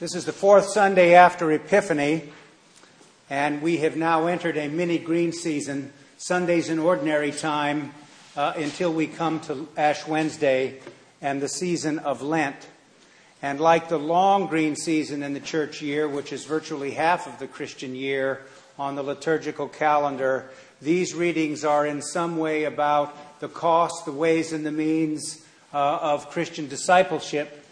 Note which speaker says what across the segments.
Speaker 1: This is the fourth Sunday after Epiphany, and we have now entered a mini green season, Sundays in ordinary time, uh, until we come to Ash Wednesday and the season of Lent. And like the long green season in the church year, which is virtually half of the Christian year on the liturgical calendar, these readings are in some way about the cost, the ways, and the means uh, of Christian discipleship,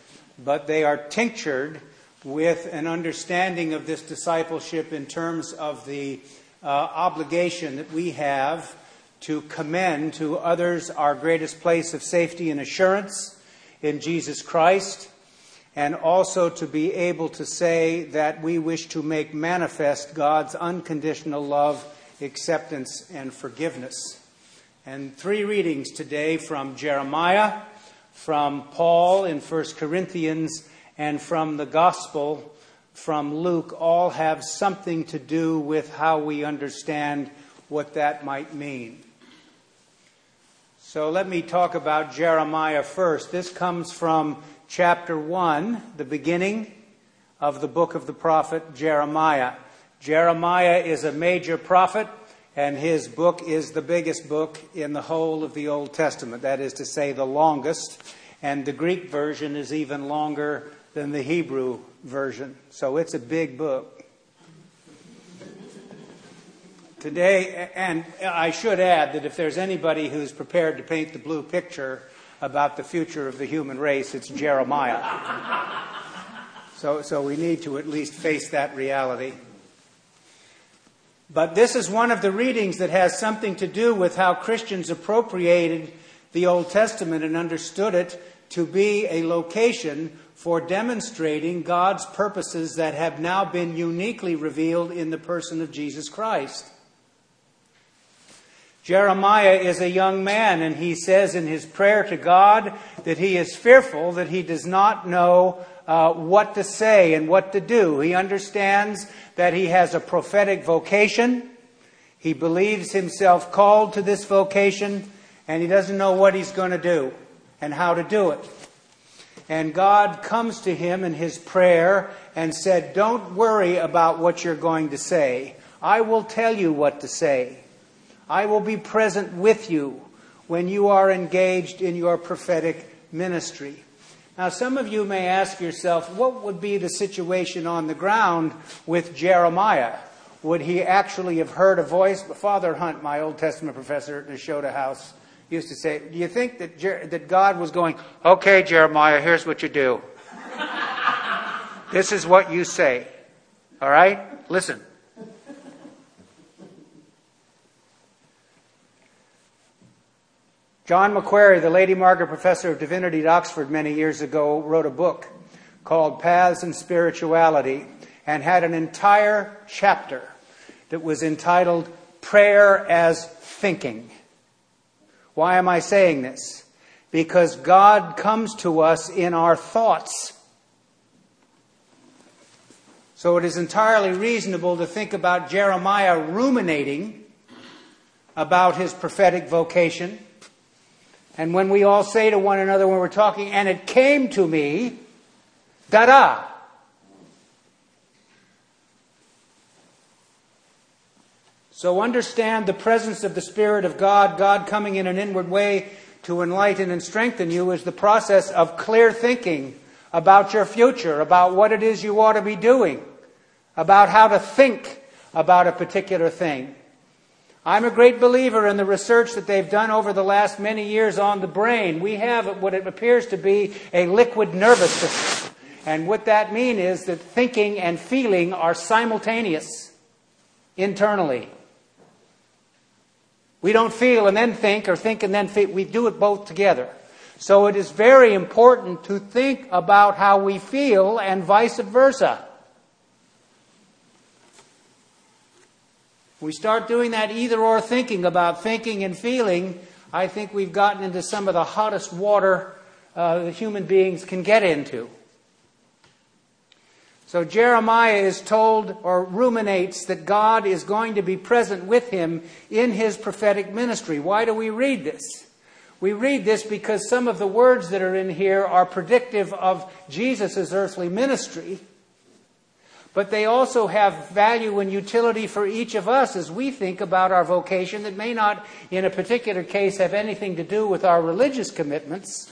Speaker 1: but they are tinctured with an understanding of this discipleship in terms of the uh, obligation that we have to commend to others our greatest place of safety and assurance in Jesus Christ, and also to be able to say that we wish to make manifest God's unconditional love, acceptance, and forgiveness. And three readings today from Jeremiah, from Paul in 1 Corinthians, and from the Gospel from Luke all have something to do with how we understand what that might mean. So let me talk about Jeremiah first. This comes from chapter 1, the beginning of the book of the prophet Jeremiah. Jeremiah is a major prophet, and his book is the biggest book in the whole of the Old Testament, that is to say, the longest. And the Greek version is even longer than the Hebrew version. So it's a big book. Today, and I should add that if there's anybody who's prepared to paint the blue picture about the future of the human race, it's Jeremiah. so, so we need to at least face that reality. But this is one of the readings that has something to do with how Christians appropriated the Old Testament and understood it to be a location for demonstrating God's purposes that have now been uniquely revealed in the person of Jesus Christ. Jeremiah is a young man, and he says in his prayer to God that he is fearful, that he does not know uh, what to say and what to do. He understands that he has a prophetic vocation. He believes himself called to this vocation, and he doesn't know what he's going to do and how to do it. And God comes to him in his prayer and said, Don't worry about what you're going to say. I will tell you what to say. I will be present with you when you are engaged in your prophetic ministry. Now, some of you may ask yourself, what would be the situation on the ground with Jeremiah? Would he actually have heard a voice? Father Hunt, my Old Testament professor at Nashotah House, used to say, Do you think that, Jer- that God was going, Okay, Jeremiah, here's what you do. this is what you say. All right? Listen. John Macquarrie, the Lady Margaret Professor of Divinity at Oxford many years ago, wrote a book called Paths in Spirituality and had an entire chapter that was entitled Prayer as Thinking. Why am I saying this? Because God comes to us in our thoughts. So it is entirely reasonable to think about Jeremiah ruminating about his prophetic vocation. And when we all say to one another when we're talking, and it came to me, da da. So understand the presence of the Spirit of God, God coming in an inward way to enlighten and strengthen you, is the process of clear thinking about your future, about what it is you ought to be doing, about how to think about a particular thing. I'm a great believer in the research that they've done over the last many years on the brain. We have what it appears to be a liquid nervous system. And what that means is that thinking and feeling are simultaneous internally. We don't feel and then think, or think and then feel. We do it both together. So it is very important to think about how we feel and vice versa. We start doing that either or thinking about thinking and feeling. I think we've gotten into some of the hottest water uh, human beings can get into. So Jeremiah is told or ruminates that God is going to be present with him in his prophetic ministry. Why do we read this? We read this because some of the words that are in here are predictive of Jesus' earthly ministry. but they also have value and utility for each of us as we think about our vocation that may not, in a particular case, have anything to do with our religious commitments,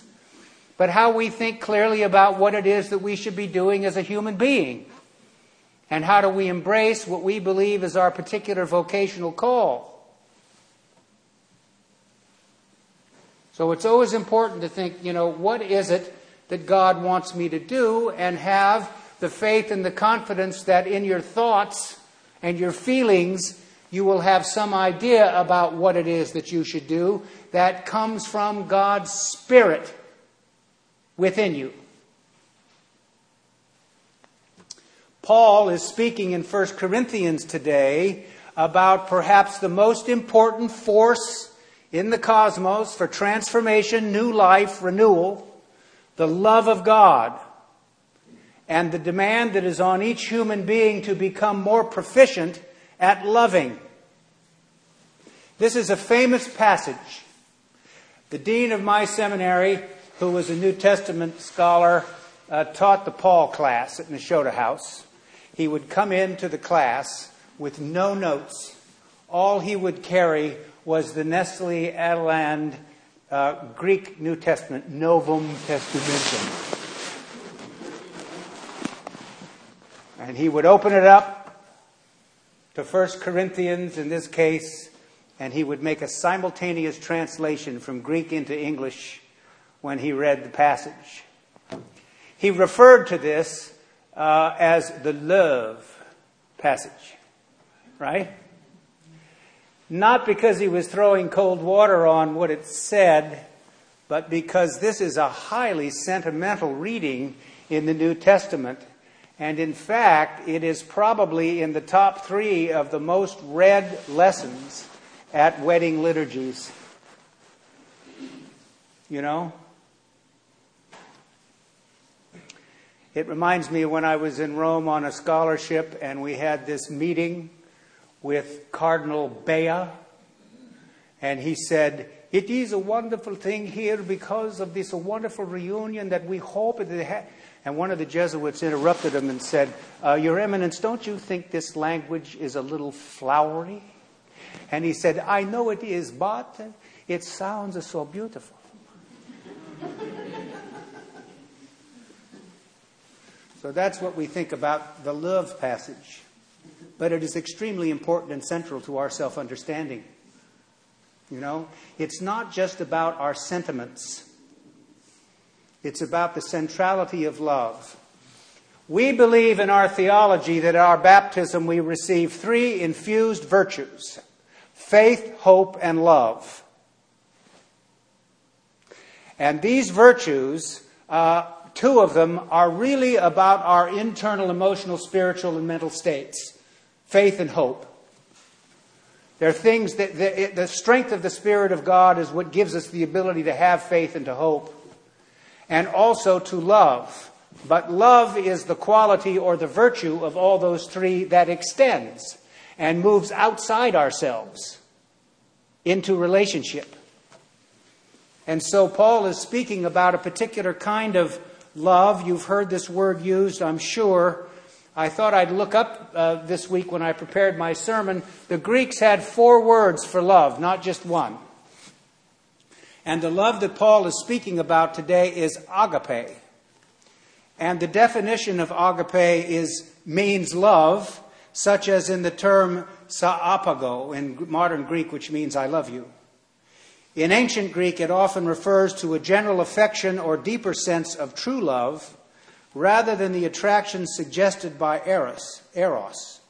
Speaker 1: but how we think clearly about what it is that we should be doing as a human being. And how do we embrace what we believe is our particular vocational call? So it's always important to think, you know, what is it that God wants me to do and have the faith and the confidence that in your thoughts and your feelings, you will have some idea about what it is that you should do that comes from God's Spirit within you. Paul is speaking in 1 Corinthians today about perhaps the most important force in the cosmos for transformation, new life, renewal, the love of God and the demand that is on each human being to become more proficient at loving. This is a famous passage. The dean of my seminary, who was a New Testament scholar, uh, taught the Paul class at Nashotah House. He would come into the class with no notes. All he would carry was the Nestle Aland uh, Greek New Testament, Novum Testamentum. And he would open it up to 1 Corinthians in this case, and he would make a simultaneous translation from Greek into English when he read the passage. He referred to this uh, as the love passage, right? Not because he was throwing cold water on what it said, but because this is a highly sentimental reading in the New Testament and in fact, it is probably in the top three of the most read lessons at wedding liturgies. You know? It reminds me when I was in Rome on a scholarship and we had this meeting with Cardinal Bea, and he said, It is a wonderful thing here because of this wonderful reunion that we hope and one of the Jesuits interrupted him and said, uh, Your Eminence, don't you think this language is a little flowery? And he said, I know it is, but it sounds so beautiful. So that's what we think about the love passage. But it is extremely important and central to our self understanding. You know, it's not just about our sentiments. It's about the centrality of love. We believe in our theology that at our baptism we receive three infused virtues faith, hope, and love. And these virtues, uh, two of them, are really about our internal emotional, spiritual, and mental states faith and hope. They're things that the, the strength of the Spirit of God is what gives us the ability to have faith and to hope and also to love. But love is the quality or the virtue of all those three that extends and moves outside ourselves into relationship. And so Paul is speaking about a particular kind of love. You've heard this word used, I'm sure. I thought I'd look up uh, this week when I prepared my sermon. The Greeks had four words for love, not just one. And the love that Paul is speaking about today is agape. And the definition of agape is means love, such as in the term s'agapo in modern Greek, which means I love you. In ancient Greek, it often refers to a general affection or deeper sense of true love rather than the attraction suggested by eros. eros.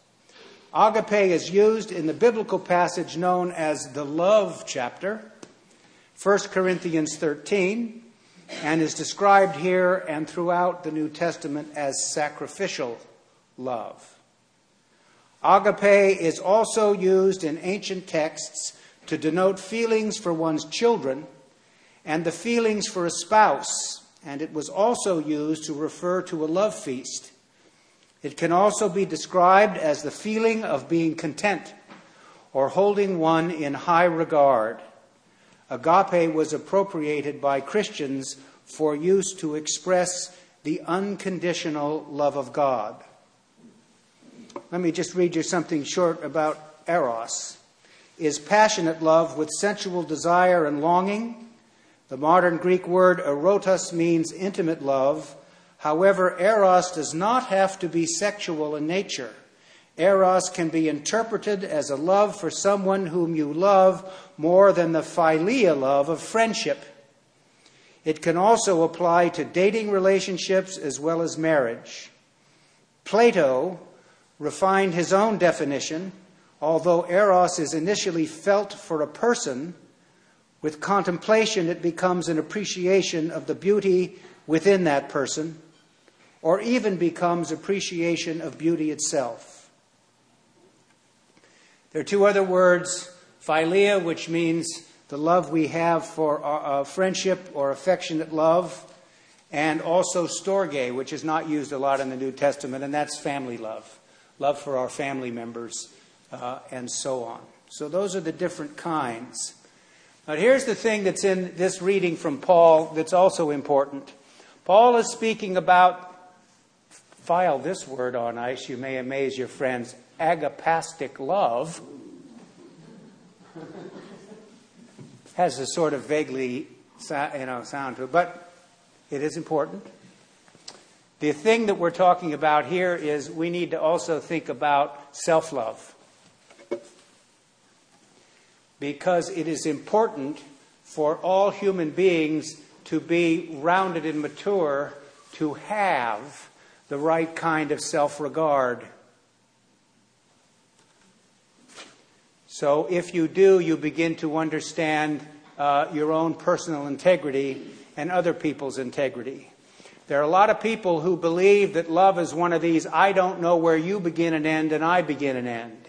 Speaker 1: Agape is used in the biblical passage known as the love chapter 1 Corinthians 13, and is described here and throughout the New Testament as sacrificial love. Agape is also used in ancient texts to denote feelings for one's children and the feelings for a spouse, and it was also used to refer to a love feast. It can also be described as the feeling of being content or holding one in high regard. Agape was appropriated by Christians for use to express the unconditional love of God. let me just read you something short about eros, is passionate love with sensual desire and longing. The modern Greek word erotas means intimate love. However, eros does not have to be sexual in nature. Eros can be interpreted as a love for someone whom you love more than the philia love of friendship. It can also apply to dating relationships as well as marriage. Plato refined his own definition. Although eros is initially felt for a person, with contemplation it becomes an appreciation of the beauty within that person, or even becomes appreciation of beauty itself. There are two other words philia, which means the love we have for uh, friendship or affectionate love, and also storge, which is not used a lot in the New Testament, and that's family love love for our family members, uh, and so on. So those are the different kinds. But here's the thing that's in this reading from Paul that's also important. Paul is speaking about, file this word on ice, you may amaze your friends, agapastic love. Has a sort of vaguely you know, sound to it, but it is important. The thing that we're talking about here is we need to also think about self love. Because it is important for all human beings to be rounded and mature, to have the right kind of self regard. So, if you do, you begin to understand uh, your own personal integrity and other people's integrity. There are a lot of people who believe that love is one of these I don't know where you begin and end and I begin and end.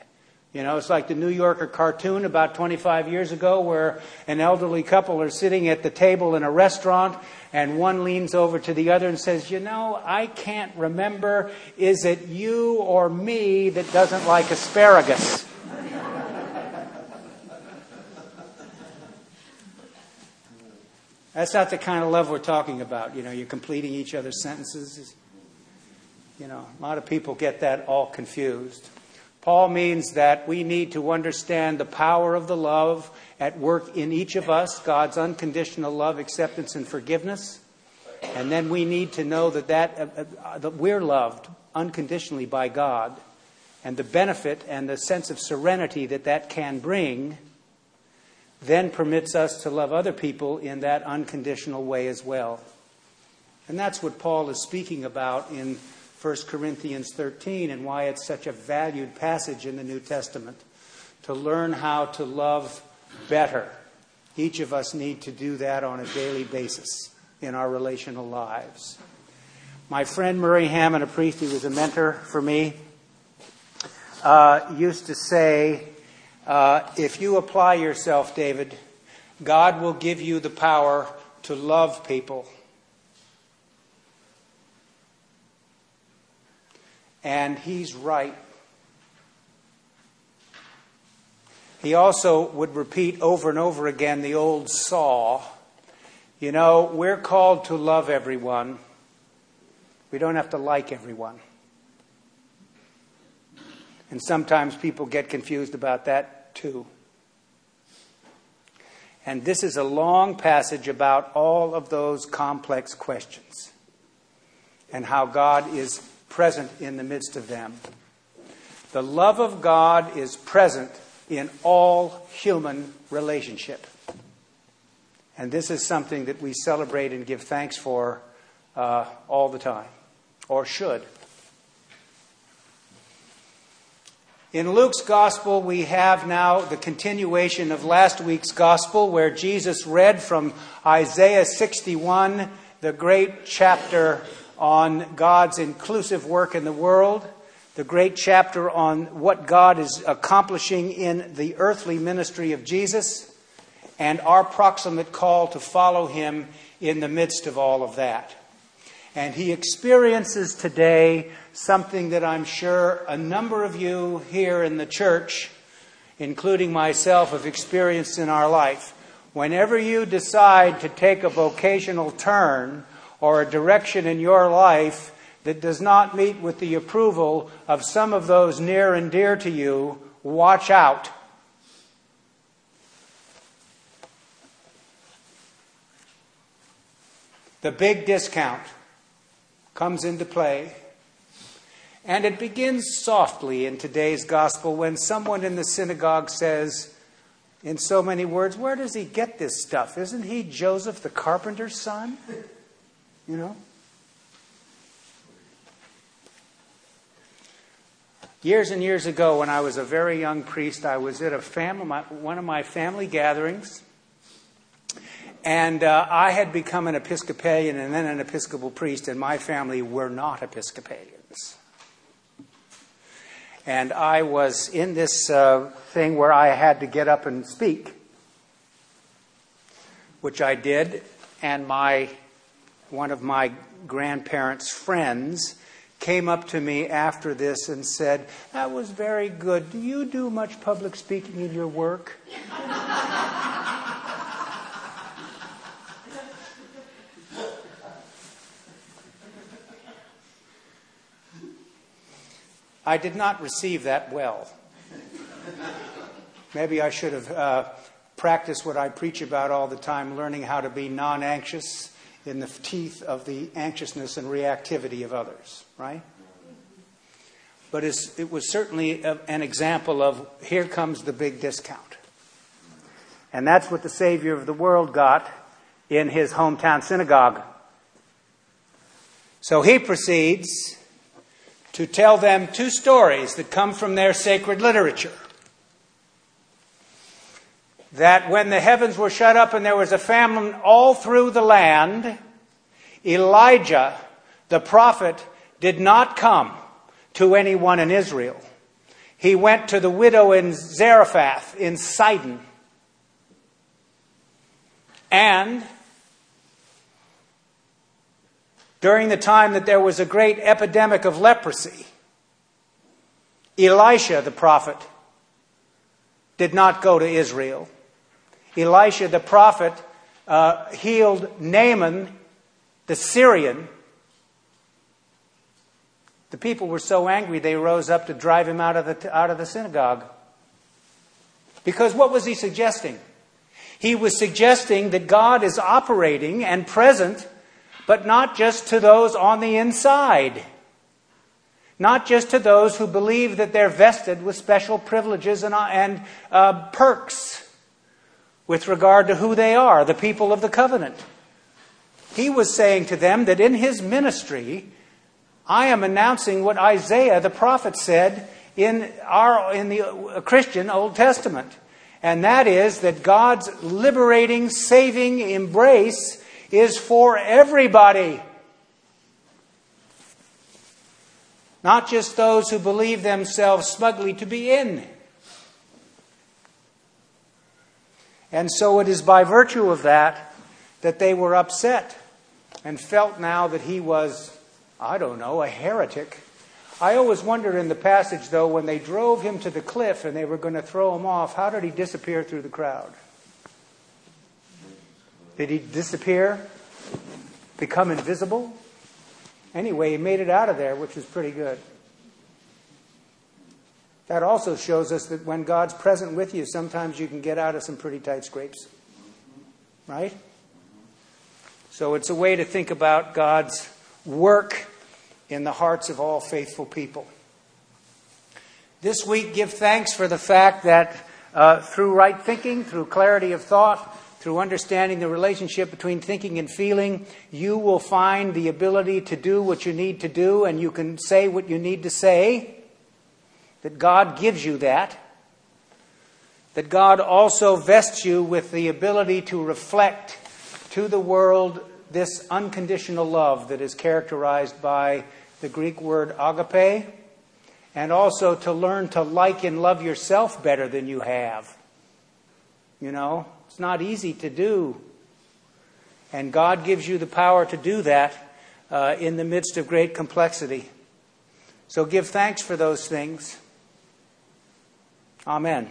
Speaker 1: You know, it's like the New Yorker cartoon about 25 years ago where an elderly couple are sitting at the table in a restaurant and one leans over to the other and says, You know, I can't remember. Is it you or me that doesn't like asparagus? That's not the kind of love we're talking about. You know, you're completing each other's sentences. You know, a lot of people get that all confused. Paul means that we need to understand the power of the love at work in each of us, God's unconditional love, acceptance, and forgiveness. And then we need to know that, that, uh, uh, that we're loved unconditionally by God and the benefit and the sense of serenity that that can bring then permits us to love other people in that unconditional way as well. And that's what Paul is speaking about in 1 Corinthians 13 and why it's such a valued passage in the New Testament to learn how to love better. Each of us need to do that on a daily basis in our relational lives. My friend Murray Hammond, a priest who was a mentor for me, uh, used to say, uh, if you apply yourself, David, God will give you the power to love people. And he's right. He also would repeat over and over again the old saw. You know, we're called to love everyone. We don't have to like everyone. And sometimes people get confused about that too. And this is a long passage about all of those complex questions and how God is present in the midst of them. The love of God is present in all human relationship. And this is something that we celebrate and give thanks for uh, all the time, or should. In Luke's gospel, we have now the continuation of last week's gospel where Jesus read from Isaiah 61, the great chapter on God's inclusive work in the world, the great chapter on what God is accomplishing in the earthly ministry of Jesus, and our proximate call to follow him in the midst of all of that. And he experiences today something that I'm sure a number of you here in the church, including myself, have experienced in our life. Whenever you decide to take a vocational turn or a direction in your life that does not meet with the approval of some of those near and dear to you, watch out. The big discount comes into play. And it begins softly in today's gospel when someone in the synagogue says, in so many words, Where does he get this stuff? Isn't he Joseph the carpenter's son? You know? Years and years ago, when I was a very young priest, I was at a family, my, one of my family gatherings, and uh, I had become an Episcopalian and then an Episcopal priest, and my family were not Episcopalians. And I was in this uh, thing where I had to get up and speak, which I did, and my one of my grandparents' friends came up to me after this and said, That was very good. Do you do much public speaking in your work? I did not receive that well. Maybe I should have uh, practiced what I preach about all the time learning how to be non anxious in the teeth of the anxiousness and reactivity of others, right? But it was certainly an example of here comes the big discount. And that's what the Savior of the world got in his hometown synagogue. So he proceeds to tell them two stories that come from their sacred literature. That when the heavens were shut up and there was a famine all through the land, Elijah, the prophet, did not come to anyone in Israel. He went to the widow in Zarephath in Sidon. And during the time that there was a great epidemic of leprosy, Elisha the prophet did not go to Israel. Elisha the prophet uh, healed Naaman the Syrian. The people were so angry they rose up to drive him out of the, out of the synagogue. Because what was he suggesting? He was suggesting that God is operating and present but not just to those on the inside. Not just to those who believe that they're vested with special privileges and, uh, and uh, perks with regard to who they are, the people of the covenant. He was saying to them that in his ministry, I am announcing what Isaiah the prophet said in, our, in the Christian Old Testament. And that is that God's liberating, saving embrace is for everybody. Not just those who believe themselves smugly to be in. And so it is by virtue of that that they were upset and felt now that he was, I don't know, a heretic. I always wondered in the passage, though, when they drove him to the cliff and they were going to throw him off, how did he disappear through the crowd? Did he disappear? Become invisible? Anyway, he made it out of there, which was pretty good. That also shows us that when God's present with you, sometimes you can get out of some pretty tight scrapes. Right? So it's a way to think about God's work in the hearts of all faithful people. This week, give thanks for the fact that uh, through right thinking, through clarity of thought, through understanding the relationship between thinking and feeling, you will find the ability to do what you need to do and you can say what you need to say. That God gives you that. That God also vests you with the ability to reflect to the world this unconditional love that is characterized by the Greek word agape, and also to learn to like and love yourself better than you have. You know, it's not easy to do. And God gives you the power to do that uh, in the midst of great complexity. So give thanks for those things. Amen.